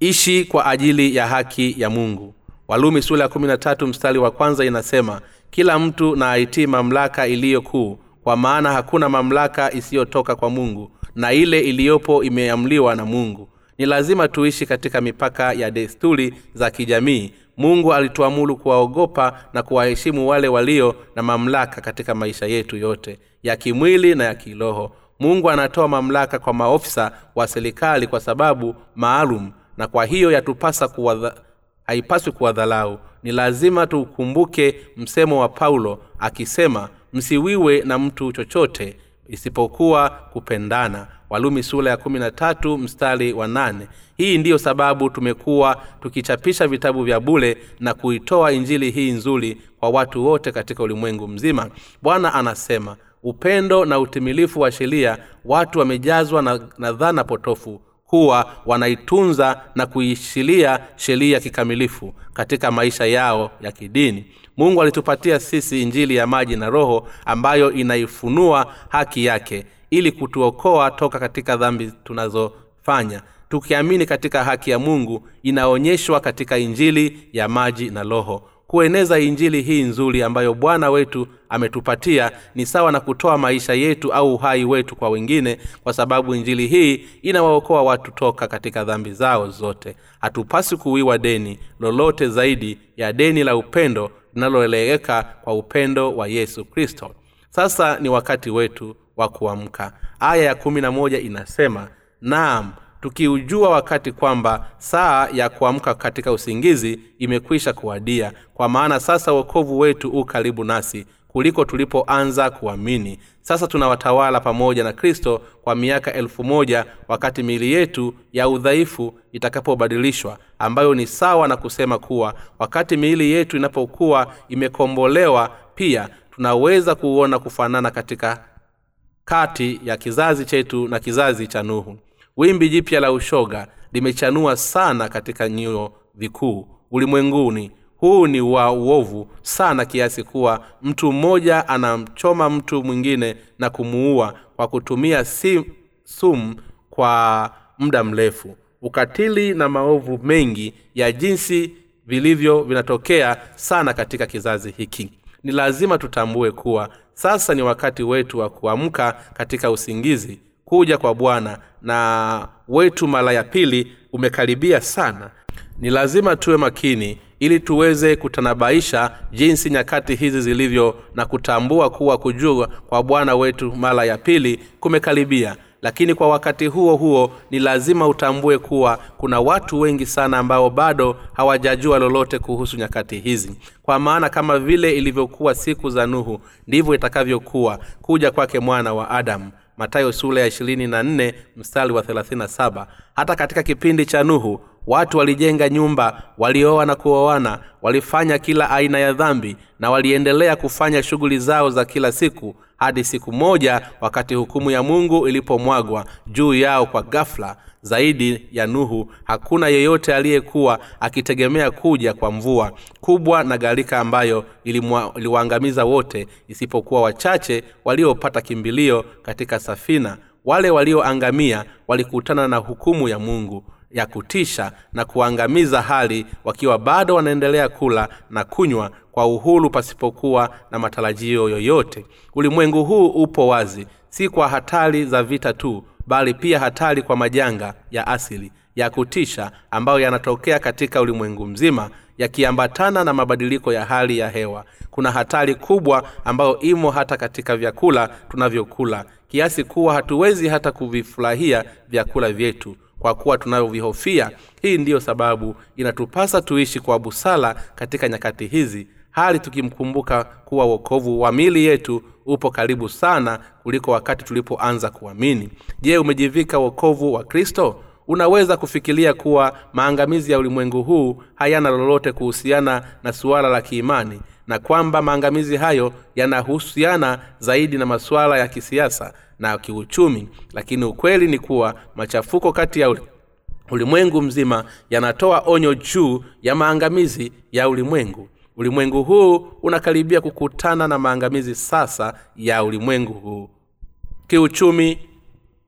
ishi kwa ajili ya haki ya mungu. Walumi sula ya kumi na tatu mstari wa kwanza inasema kila mtu na aitii mamlaka iliyo kuu kwa maana hakuna mamlaka isiyotoka kwa mungu na ile iliyopo imeamliwa na mungu. Ni lazima tuishi katika mipaka ya desturi za kijamii. Mungu alituamulu kuwaogopa na kuwaheshimu wale walio na mamlaka katika maisha yetu yote ya kimwili na ya kiroho. Mungu anatoa mamlaka kwa maofisa wa serikali kwa sababu maalum na kwa hiyo yatupasa kuwadha, haipaswi kuwadhalau. Ni lazima tukumbuke msemo wa paulo akisema msiwiwe na mtu chochote isipokuwa kupendana. Walumi sura ya kumi mstari wa nane. Hii ndiyo sababu tumekuwa tukichapisha vitabu vya bule na kuitoa injili hii nzuri kwa watu wote katika ulimwengu mzima. Bwana anasema upendo na utimilifu wa sheria watu wamejazwa na, na dhana potofu kuwa wanaitunza na kuishilia sheria kikamilifu katika maisha yao ya kidini. Mungu alitupatia sisi injili ya maji na roho ambayo inaifunua haki yake ili kutuokoa toka katika dhambi tunazofanya. Tukiamini katika haki ya mungu inaonyeshwa katika injili ya maji na roho kueneza injili hii nzuri ambayo bwana wetu ametupatia ni sawa na kutoa maisha yetu au uhai wetu kwa wengine kwa sababu injili hii inawaokoa watu toka katika dhambi zao zote. Hatupasi kuwiwa deni lolote zaidi ya deni la upendo linaloeleweka kwa upendo wa yesu kristo. Sasa ni wakati wetu wa kuamka. Aya ya kumi na moja inasema naam tukiujua wakati kwamba saa ya kuamka katika usingizi imekwisha kuwadia. Kwa maana sasa wokovu wetu u karibu nasi kuliko tulipoanza kuamini. Sasa tunawatawala pamoja na kristo kwa miaka elfu moja wakati miili yetu ya udhaifu itakapobadilishwa ambayo ni sawa na kusema kuwa wakati miili yetu inapokuwa imekombolewa pia tunaweza kuona kufanana katika kati ya kizazi chetu na kizazi cha nuhu wimbi jipya la ushoga limechanua sana katika nyuo vikuu ulimwenguni. Huu ni wa uovu sana kiasi kuwa mtu mmoja anamchoma mtu mwingine na kumuua kwa kutumia sim, sumu kwa muda mrefu. Ukatili na maovu mengi ya jinsi vilivyo vinatokea sana katika kizazi hiki. Ni lazima tutambue kuwa sasa ni wakati wetu wa kuamka katika usingizi kuja kwa bwana na wetu mara ya pili umekaribia sana. Ni lazima tuwe makini ili tuweze kutanabaisha jinsi nyakati hizi zilivyo na kutambua kuwa kujua kwa bwana wetu mara ya pili kumekaribia. Lakini kwa wakati huo huo ni lazima utambue kuwa kuna watu wengi sana ambao bado hawajajua lolote kuhusu nyakati hizi. Kwa maana kama vile ilivyokuwa siku za nuhu ndivyo itakavyokuwa kuja kwake mwana wa adamu matayo sura ya ishirini na nne mstari wa thelathini saba. Hata katika kipindi cha nuhu watu walijenga nyumba walioa na kuoana walifanya kila aina ya dhambi na waliendelea kufanya shughuli zao za kila siku hadi siku moja wakati hukumu ya mungu ilipomwagwa juu yao kwa ghafla zaidi ya nuhu hakuna yeyote aliyekuwa akitegemea kuja kwa mvua kubwa na gharika ambayo iliwaangamiza wote isipokuwa wachache waliopata kimbilio katika safina. Wale walioangamia walikutana na hukumu ya mungu ya kutisha na kuangamiza hali wakiwa bado wanaendelea kula na kunywa kwa uhuru pasipokuwa na matarajio yoyote. Ulimwengu huu upo wazi si kwa hatari za vita tu bali pia hatari kwa majanga ya asili ya kutisha ambayo yanatokea katika ulimwengu mzima yakiambatana na mabadiliko ya hali ya hewa. Kuna hatari kubwa ambayo imo hata katika vyakula tunavyokula. Kiasi kuwa hatuwezi hata kuvifurahia vyakula vyetu kwa kuwa tunavyovihofia. Hii ndiyo sababu inatupasa tuishi kwa busara katika nyakati hizi hali tukimkumbuka kuwa wokovu wa mili yetu upo karibu sana kuliko wakati tulipoanza kuamini. Je umejivika wokovu wa kristo? Unaweza kufikiria kuwa maangamizi ya ulimwengu huu hayana lolote kuhusiana na suala la kiimani na kwamba maangamizi hayo yanahusiana zaidi na masuala ya kisiasa na kiuchumi. Lakini ukweli ni kuwa machafuko kati ya ulimwengu mzima yanatoa onyo juu ya maangamizi ya ulimwengu ulimwengu huu unakaribia kukutana na maangamizi sasa ya ulimwengu huu. Kiuchumi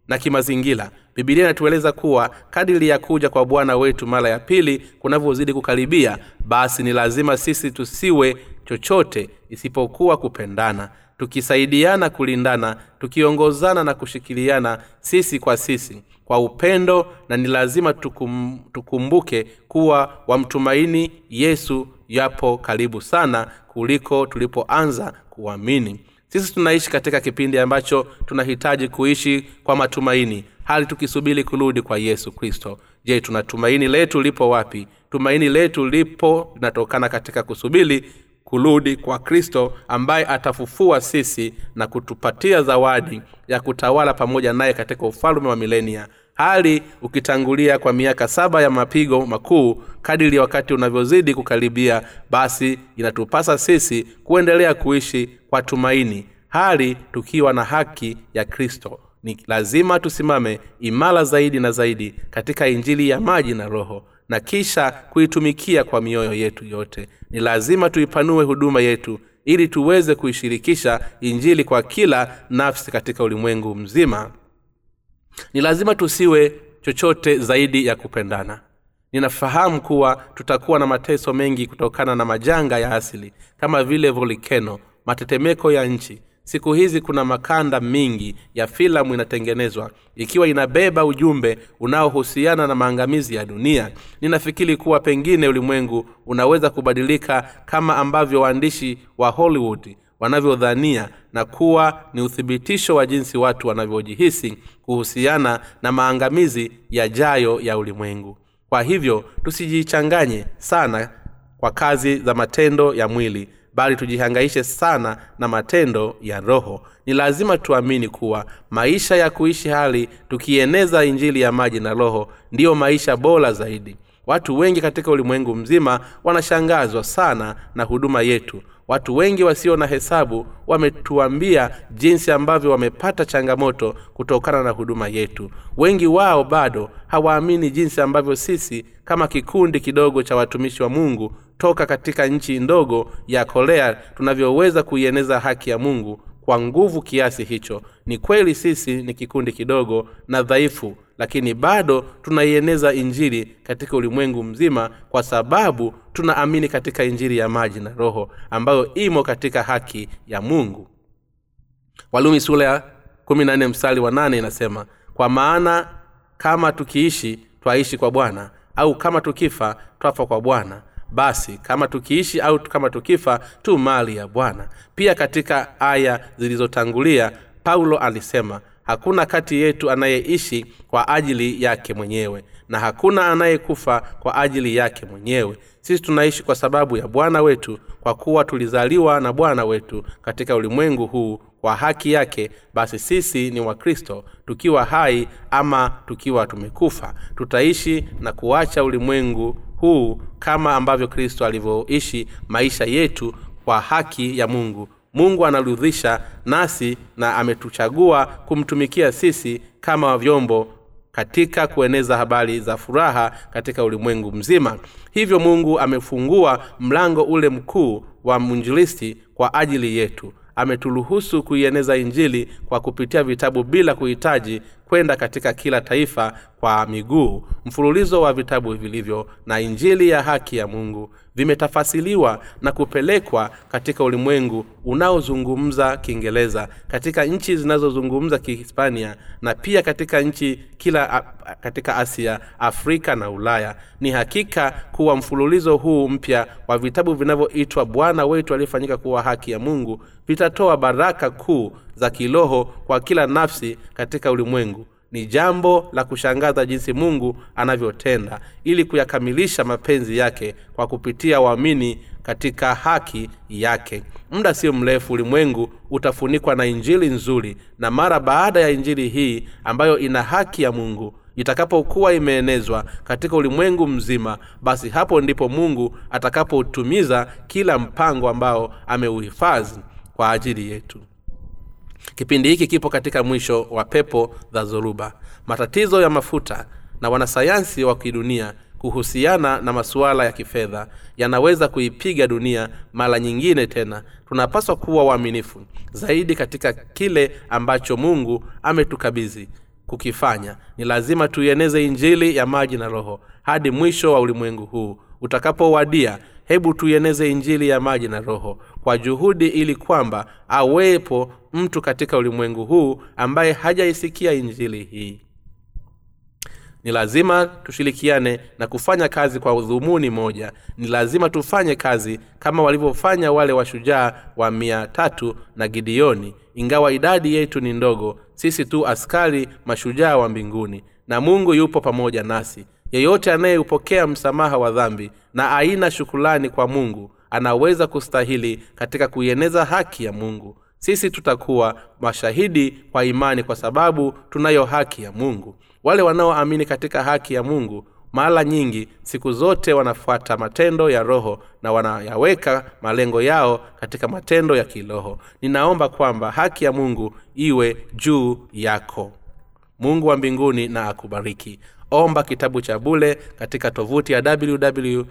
na kimazingira bibilia inatueleza kuwa kadiri ya kuja kwa bwana wetu mara ya pili kunavyozidi kukaribia basi ni lazima sisi tusiwe chochote isipokuwa kupendana. Tukisaidiana kulindana tukiongozana na kushikiliana sisi kwa sisi kwa upendo na ni lazima tukum, tukumbuke kuwa wamtumaini yesu yapo karibu sana kuliko tulipoanza kuamini. Sisi tunaishi katika kipindi ambacho tunahitaji kuishi kwa matumaini hali tukisubiri kurudi kwa yesu kristo. Je tuna tumaini letu lipo wapi? Tumaini letu lipo linatokana katika kusubiri kurudi kwa kristo ambaye atafufua sisi na kutupatia zawadi ya kutawala pamoja naye katika ufalume wa milenia hali ukitangulia kwa miaka saba ya mapigo makuu kadiri wakati unavyozidi kukaribia basi inatupasa sisi kuendelea kuishi kwa tumaini hali tukiwa na haki ya kristo. Ni lazima tusimame imara zaidi na zaidi katika injili ya maji na roho na kisha kuitumikia kwa mioyo yetu yote. Ni lazima tuipanue huduma yetu ili tuweze kuishirikisha injili kwa kila nafsi katika ulimwengu mzima ni lazima tusiwe chochote zaidi ya kupendana. Ninafahamu kuwa tutakuwa na mateso mengi kutokana na majanga ya asili kama vile volikeno matetemeko ya nchi. Siku hizi kuna makanda mingi ya filamu inatengenezwa ikiwa inabeba ujumbe unaohusiana na maangamizi ya dunia. Ninafikiri kuwa pengine ulimwengu unaweza kubadilika kama ambavyo waandishi wa hollywood wanavyodhania na kuwa ni uthibitisho wa jinsi watu wanavyojihisi kuhusiana na maangamizi yajayo ya ulimwengu. Kwa hivyo tusijichanganye sana kwa kazi za matendo ya mwili bali tujihangaishe sana na matendo ya roho. Ni lazima tuamini kuwa maisha ya kuishi hali tukieneza injili ya maji na roho ndiyo maisha bora zaidi. Watu wengi katika ulimwengu mzima wanashangazwa sana na huduma yetu watu wengi wasio na hesabu wametuambia jinsi ambavyo wamepata changamoto kutokana na huduma yetu. Wengi wao bado hawaamini jinsi ambavyo sisi kama kikundi kidogo cha watumishi wa mungu toka katika nchi ndogo ya korea tunavyoweza kuieneza haki ya mungu kwa nguvu kiasi hicho. Ni kweli sisi ni kikundi kidogo na dhaifu lakini bado tunaieneza injili katika ulimwengu mzima kwa sababu tunaamini katika injili ya maji na roho ambayo imo katika haki ya mungu. Walumi sura ya kumi na nne mstari wa 8 inasema kwa maana kama tukiishi twaishi kwa bwana au kama tukifa twafa kwa bwana. Basi kama tukiishi au kama tukifa tu mali ya bwana. Pia katika aya zilizotangulia paulo alisema hakuna kati yetu anayeishi kwa ajili yake mwenyewe na hakuna anayekufa kwa ajili yake mwenyewe. Sisi tunaishi kwa sababu ya bwana wetu kwa kuwa tulizaliwa na bwana wetu katika ulimwengu huu kwa haki yake basi sisi ni wakristo tukiwa hai ama tukiwa tumekufa. Tutaishi na kuacha ulimwengu huu kama ambavyo kristo alivyoishi maisha yetu kwa haki ya mungu mungu anarudhisha nasi na ametuchagua kumtumikia sisi kama vyombo katika kueneza habari za furaha katika ulimwengu mzima. Hivyo mungu amefungua mlango ule mkuu wa mwinjilisti kwa ajili yetu. Ameturuhusu kuieneza injili kwa kupitia vitabu bila kuhitaji kwenda katika kila taifa kwa miguu. Mfululizo wa vitabu vilivyo na injili ya haki ya mungu vimetafasiliwa na kupelekwa katika ulimwengu unaozungumza kiingereza katika nchi zinazozungumza kihispania na pia katika nchi kila katika asia afrika na ulaya. Ni hakika kuwa mfululizo huu mpya wa vitabu vinavyoitwa bwana wetu aliyefanyika kuwa haki ya mungu vitatoa baraka kuu za kiroho kwa kila nafsi katika ulimwengu. Ni jambo la kushangaza jinsi mungu anavyotenda ili kuyakamilisha mapenzi yake kwa kupitia waamini katika haki yake. Muda sio mrefu ulimwengu utafunikwa na injili nzuri na mara baada ya injili hii ambayo ina haki ya mungu itakapokuwa imeenezwa katika ulimwengu mzima basi hapo ndipo mungu atakapoutumiza kila mpango ambao ameuhifadhi kwa ajili yetu kipindi hiki kipo katika mwisho wa pepo za zoruba matatizo ya mafuta na wanasayansi wa kidunia kuhusiana na masuala ya kifedha yanaweza kuipiga dunia mara nyingine tena. Tunapaswa kuwa waaminifu zaidi katika kile ambacho mungu ametukabidhi kukifanya. Ni lazima tuieneze injili ya maji na roho hadi mwisho wa ulimwengu huu utakapowadia. Hebu tuieneze injili ya maji na roho kwa juhudi ili kwamba awepo mtu katika ulimwengu huu ambaye hajaisikia injili hii. Ni lazima tushirikiane na kufanya kazi kwa udhumuni moja. Ni lazima tufanye kazi kama walivyofanya wale washujaa wa mia tatu na gideoni. Ingawa idadi yetu ni ndogo sisi tu askari mashujaa wa mbinguni. Na mungu yupo pamoja nasi. Yeyote anayeupokea msamaha wa dhambi na aina shukulani kwa mungu anaweza kustahili katika kuieneza haki ya mungu. Sisi tutakuwa mashahidi kwa imani kwa sababu tunayo haki ya mungu. Wale wanaoamini katika haki ya mungu mara nyingi siku zote wanafuata matendo ya roho na wanayaweka malengo yao katika matendo ya kiroho. Ninaomba kwamba haki ya mungu iwe juu yako. Mungu wa mbinguni na akubariki omba kitabu cha bule katika tovuti ya www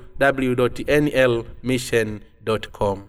nlmission com